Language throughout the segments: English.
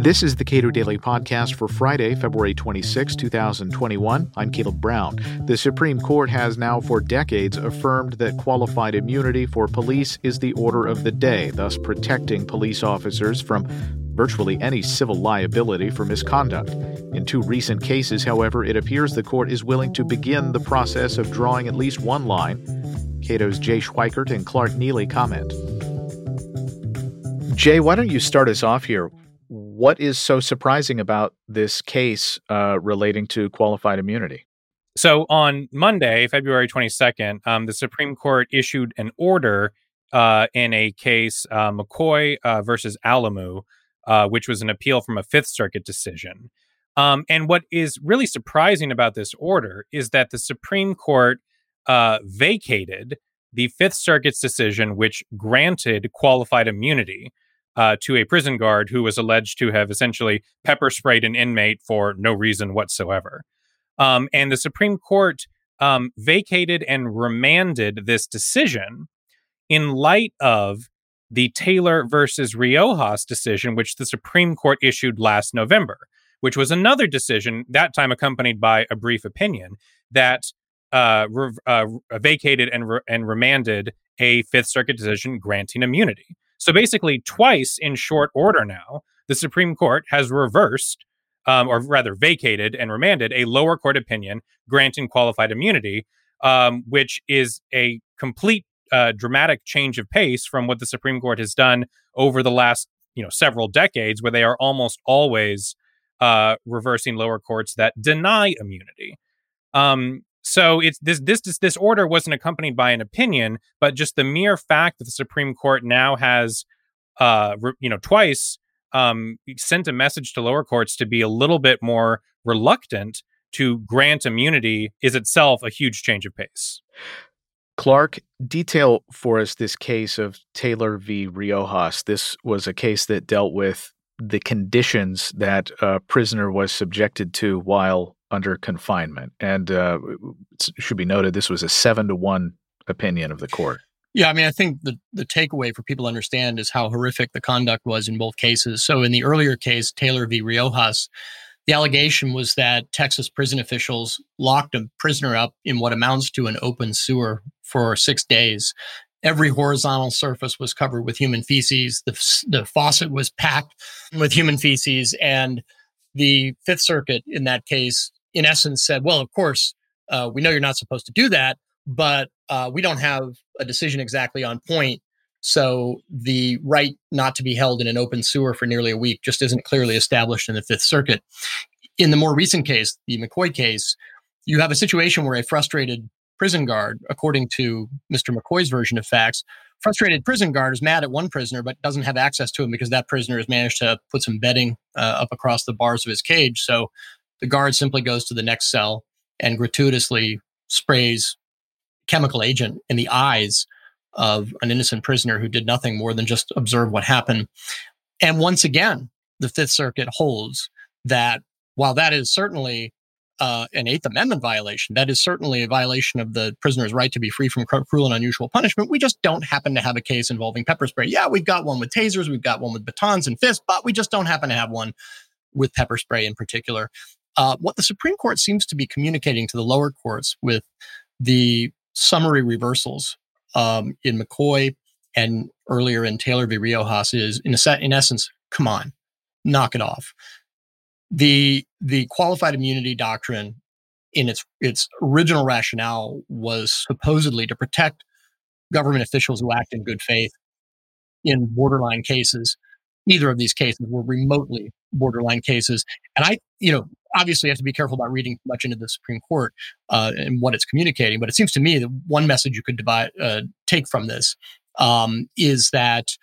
This is the Cato Daily Podcast for Friday, February 26, 2021. I'm Caleb Brown. The Supreme Court has now for decades affirmed that qualified immunity for police is the order of the day, thus protecting police officers from virtually any civil liability for misconduct. In two recent cases, however, it appears the court is willing to begin the process of drawing at least one line. Cato's Jay Schweikert and Clark Neily comment. Jay, why don't you start us off here? what is so surprising about this case uh, relating to qualified immunity? So on Monday, February 22nd, um, the Supreme Court issued an order uh, in a case, uh, McCoy uh, versus Alamu, uh, which was an appeal from a Fifth Circuit decision. Um, and what is really surprising about this order is that the Supreme Court uh, vacated the Fifth Circuit's decision, which granted qualified immunity uh, to a prison guard who was alleged to have essentially pepper sprayed an inmate for no reason whatsoever. Um, and the Supreme Court um, vacated and remanded this decision in light of the Taylor versus Riojas decision, which the Supreme Court issued last November, which was another decision, that time accompanied by a brief opinion, that uh, re- uh, vacated and, re- and remanded a Fifth Circuit decision granting immunity. So basically, twice in short order now, the Supreme Court has reversed, um, or rather vacated and remanded a lower court opinion granting qualified immunity, um, which is a complete uh, dramatic change of pace from what the Supreme Court has done over the last you know several decades, where they are almost always uh, reversing lower courts that deny immunity. Um, so it's this this this order wasn't accompanied by an opinion, but just the mere fact that the Supreme Court now has, uh, re, you know, twice um, sent a message to lower courts to be a little bit more reluctant to grant immunity is itself a huge change of pace. Clark, detail for us this case of Taylor v. Riojas. This was a case that dealt with the conditions that a prisoner was subjected to while under confinement. And uh, it should be noted, this was a seven to one opinion of the court. Yeah, I mean, I think the, the takeaway for people to understand is how horrific the conduct was in both cases. So, in the earlier case, Taylor v. Riojas, the allegation was that Texas prison officials locked a prisoner up in what amounts to an open sewer for six days. Every horizontal surface was covered with human feces. The, the faucet was packed with human feces. And the Fifth Circuit in that case in essence said, well, of course, uh, we know you're not supposed to do that, but uh, we don't have a decision exactly on point. So the right not to be held in an open sewer for nearly a week just isn't clearly established in the Fifth Circuit. In the more recent case, the McCoy case, you have a situation where a frustrated prison guard, according to Mr. McCoy's version of facts, frustrated prison guard is mad at one prisoner but doesn't have access to him because that prisoner has managed to put some bedding uh, up across the bars of his cage. So the guard simply goes to the next cell and gratuitously sprays chemical agent in the eyes of an innocent prisoner who did nothing more than just observe what happened. And once again, the Fifth Circuit holds that while that is certainly uh, an Eighth Amendment violation, that is certainly a violation of the prisoner's right to be free from cruel and unusual punishment. We just don't happen to have a case involving pepper spray. Yeah, we've got one with tasers, we've got one with batons and fists, but we just don't happen to have one with pepper spray in particular. Uh, what the Supreme Court seems to be communicating to the lower courts with the summary reversals um, in McCoy and earlier in Taylor v. Riojas is, in, a, in essence, come on, knock it off. The the qualified immunity doctrine, in its its original rationale, was supposedly to protect government officials who act in good faith in borderline cases. Neither of these cases were remotely borderline cases, and I, you know, obviously you have to be careful about reading much into the Supreme Court uh, and what it's communicating. But it seems to me that one message you could divide, uh, take from this um, is that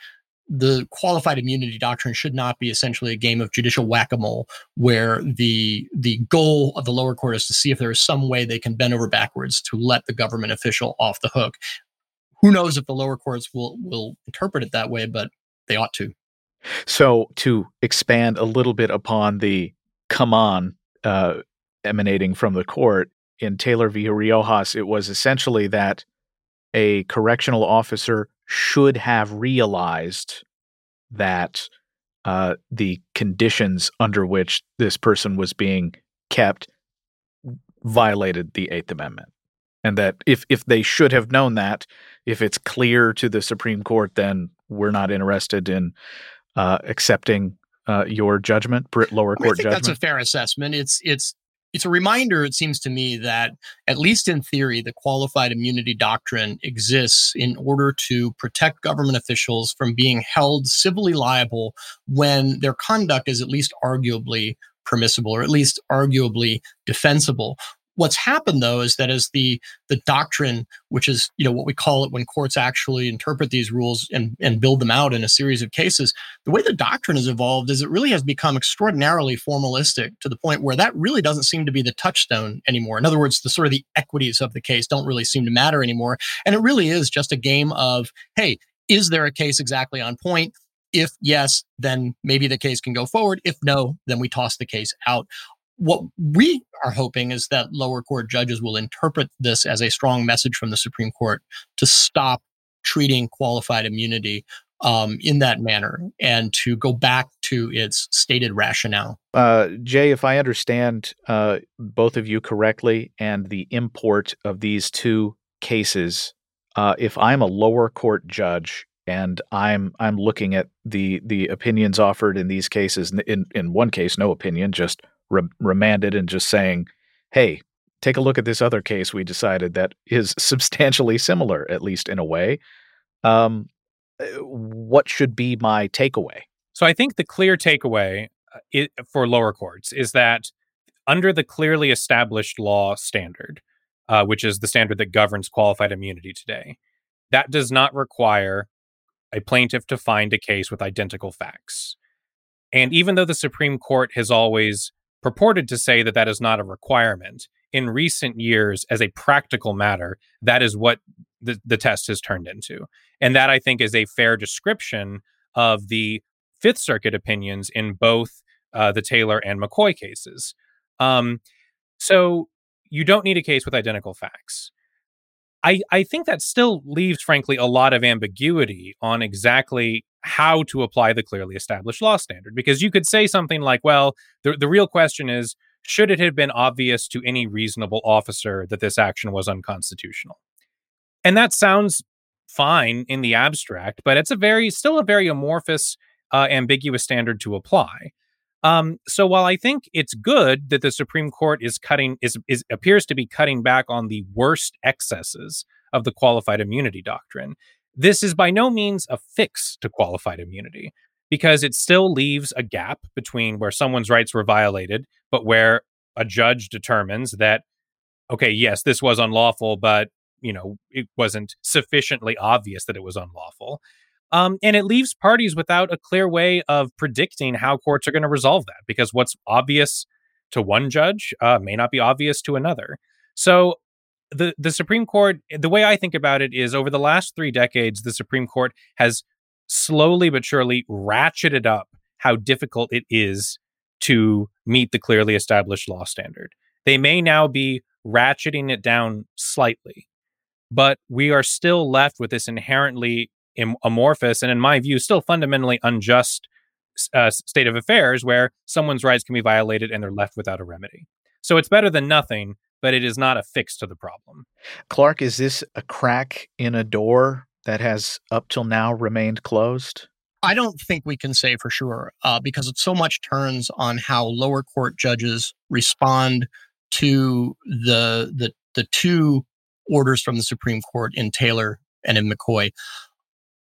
the qualified immunity doctrine should not be essentially a game of judicial whack-a-mole where the the goal of the lower court is to see if there is some way they can bend over backwards to let the government official off the hook who knows if the lower courts will will interpret it that way but they ought to so to expand a little bit upon the come on uh, emanating from the court in Taylor v. Riojas, it was essentially that a correctional officer should have realized that uh, the conditions under which this person was being kept violated the Eighth Amendment. And that if, if they should have known that, if it's clear to the Supreme Court, then we're not interested in uh, accepting uh, your judgment, lower court I think judgment. That's a fair assessment. It's it's it's a reminder, it seems to me, that at least in theory, the qualified immunity doctrine exists in order to protect government officials from being held civilly liable when their conduct is at least arguably permissible or at least arguably defensible. What's happened though is that as the the doctrine, which is you know what we call it when courts actually interpret these rules and and build them out in a series of cases, the way the doctrine has evolved is it really has become extraordinarily formalistic to the point where that really doesn't seem to be the touchstone anymore. In other words, the sort of the equities of the case don't really seem to matter anymore, and it really is just a game of hey, is there a case exactly on point? If yes, then maybe the case can go forward. If no, then we toss the case out what we are hoping is that lower court judges will interpret this as a strong message from the Supreme Court to stop treating qualified immunity um, in that manner and to go back to its stated rationale. Uh, Jay, if I understand uh, both of you correctly and the import of these two cases, uh, if I'm a lower court judge and I'm I'm looking at the the opinions offered in these cases, in in one case, no opinion, just re- remanded and just saying, hey, take a look at this other case we decided that is substantially similar, at least in a way. Um, uh, what should be my takeaway? So I think the clear takeaway uh, for lower courts is that under the clearly established law standard, uh, which is the standard that governs qualified immunity today, that does not require a plaintiff to find a case with identical facts. And even though the Supreme Court has always purported to say that that is not a requirement. In recent years, as a practical matter, that is what the, the test has turned into. And that I think is a fair description of the Fifth Circuit opinions in both uh, the Taylor and McCoy cases. Um, so you don't need a case with identical facts. I, I think that still leaves, frankly, a lot of ambiguity on exactly how to apply the clearly established law standard. Because you could say something like, well, the, the real question is should it have been obvious to any reasonable officer that this action was unconstitutional? And that sounds fine in the abstract, but it's a very, still a very amorphous, uh, ambiguous standard to apply. Um, so while I think it's good that the Supreme Court is cutting, is, is appears to be cutting back on the worst excesses of the qualified immunity doctrine, this is by no means a fix to qualified immunity because it still leaves a gap between where someone's rights were violated, but where a judge determines that, okay, yes, this was unlawful, but you know, it wasn't sufficiently obvious that it was unlawful. Um, and it leaves parties without a clear way of predicting how courts are going to resolve that because what's obvious to one judge uh, may not be obvious to another. So the the Supreme Court, the way I think about it is over the last three decades, the Supreme Court has slowly but surely ratcheted up how difficult it is to meet the clearly established law standard. They may now be ratcheting it down slightly, but we are still left with this inherently amorphous and, in my view, still fundamentally unjust uh, state of affairs where someone's rights can be violated and they're left without a remedy. So it's better than nothing, but it is not a fix to the problem. Clark, is this a crack in a door that has up till now remained closed? I don't think we can say for sure uh, because it so much turns on how lower court judges respond to the the the two orders from the Supreme Court in Taylor and in McCoy.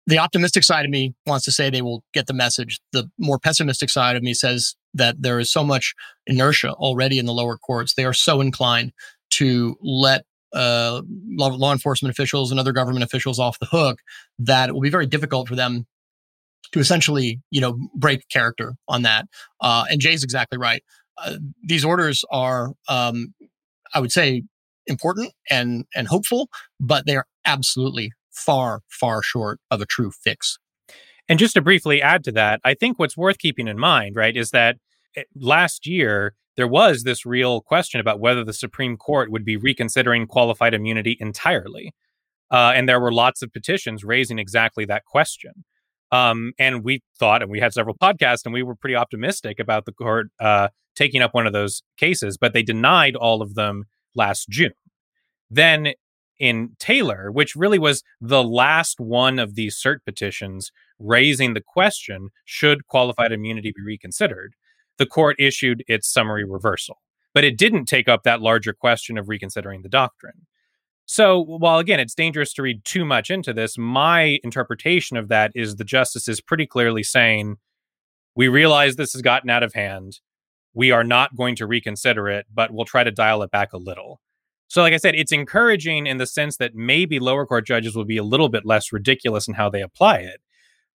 The optimistic side of me wants to say they will get the message. The more pessimistic side of me says that there is so much inertia already in the lower courts. They are so inclined to let uh, law, law, enforcement officials and other government officials off the hook that it will be very difficult for them to essentially, you know, break character on that. Uh, and Jay's exactly right. Uh, these orders are, um, I would say, important and and hopeful, but they are absolutely far far short of a true fix. And just to briefly add to that, I think what's worth keeping in mind, right, is that last year there was this real question about whether the Supreme Court would be reconsidering qualified immunity entirely. Uh, and there were lots of petitions raising exactly that question. Um, and we thought, and we had several podcasts, and we were pretty optimistic about the court uh, taking up one of those cases, but they denied all of them last June. Then in Taylor, which really was the last one of these cert petitions raising the question should qualified immunity be reconsidered, the court issued its summary reversal. But it didn't take up that larger question of reconsidering the doctrine. So, while again, it's dangerous to read too much into this, my interpretation of that is the justice is pretty clearly saying, we realize this has gotten out of hand. We are not going to reconsider it, but we'll try to dial it back a little. So, like I said, it's encouraging in the sense that maybe lower court judges will be a little bit less ridiculous in how they apply it.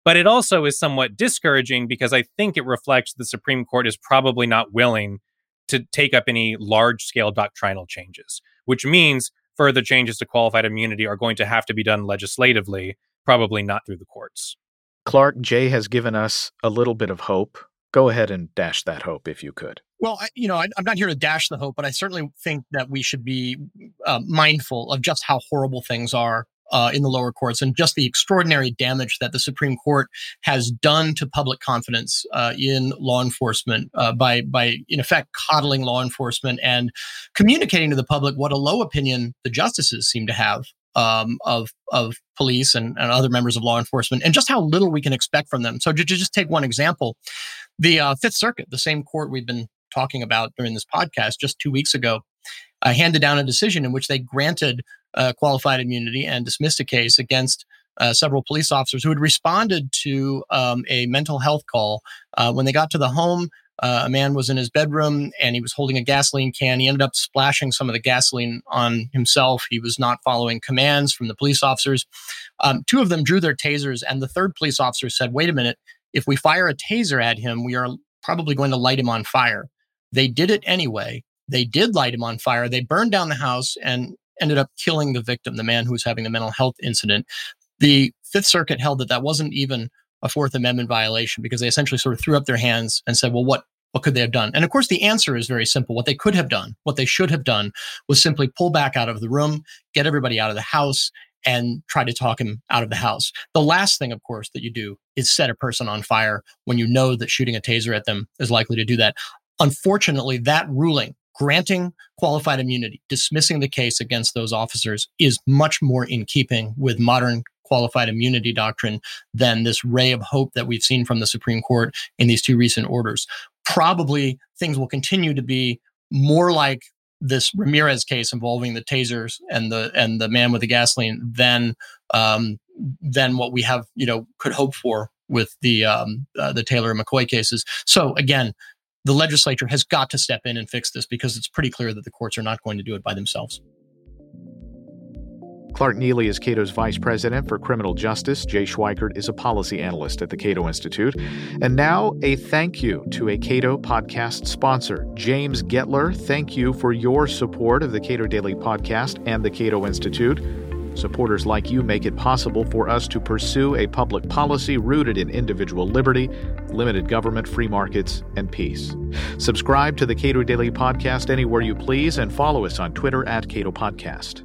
But it also is somewhat discouraging because I think it reflects the Supreme Court is probably not willing to take up any large scale doctrinal changes, which means further changes to qualified immunity are going to have to be done legislatively, probably not through the courts. Clark, Jay has given us a little bit of hope. Go ahead and dash that hope if you could. Well, I, you know, I, am not here to dash the hope, but I certainly think that we should be uh, mindful of just how horrible things are uh, in the lower courts and just the extraordinary damage that the Supreme Court has done to public confidence uh, in law enforcement uh, by, by in effect coddling law enforcement and communicating to the public what a low opinion the justices seem to have um, of of police and, and, other members of law enforcement, and just how little we can expect from them. So, to, to just take one example, the uh, Fifth Circuit, the same court we've been talking about during this podcast, just two weeks ago, uh, handed down a decision in which they granted uh, qualified immunity and dismissed a case against uh, several police officers who had responded to um, a mental health call. Uh, when they got to the home, uh, a man was in his bedroom and he was holding a gasoline can. He ended up splashing some of the gasoline on himself. He was not following commands from the police officers. Um, two of them drew their tasers, and the third police officer said, Wait a minute, if we fire a taser at him, we are probably going to light him on fire. They did it anyway. They did light him on fire. They burned down the house and ended up killing the victim, the man who was having the mental health incident. The Fifth Circuit held that that wasn't even a Fourth Amendment violation because they essentially sort of threw up their hands and said, well, what what could they have done? And of course, the answer is very simple. What they could have done, what they should have done, was simply pull back out of the room, get everybody out of the house, and try to talk him out of the house. The last thing, of course, that you do is set a person on fire when you know that shooting a taser at them is likely to do that. Unfortunately, that ruling granting qualified immunity, dismissing the case against those officers is much more in keeping with modern qualified immunity doctrine than this ray of hope that we've seen from the Supreme Court in these two recent orders. Probably things will continue to be more like this Ramirez case involving the tasers and the and the man with the gasoline than um, than what we have you know could hope for with the um, uh, the Taylor and McCoy cases. So again, the legislature has got to step in and fix this because it's pretty clear that the courts are not going to do it by themselves. Clark Neily is Cato's Vice President for Criminal Justice. Jay Schweikert is a policy analyst at the Cato Institute. And now, a thank you to a Cato podcast sponsor, James Getler. Thank you for your support of the Cato Daily Podcast and the Cato Institute. Supporters like you make it possible for us to pursue a public policy rooted in individual liberty, limited government, free markets, and peace. Subscribe to the Cato Daily Podcast anywhere you please and follow us on Twitter at Cato Podcast.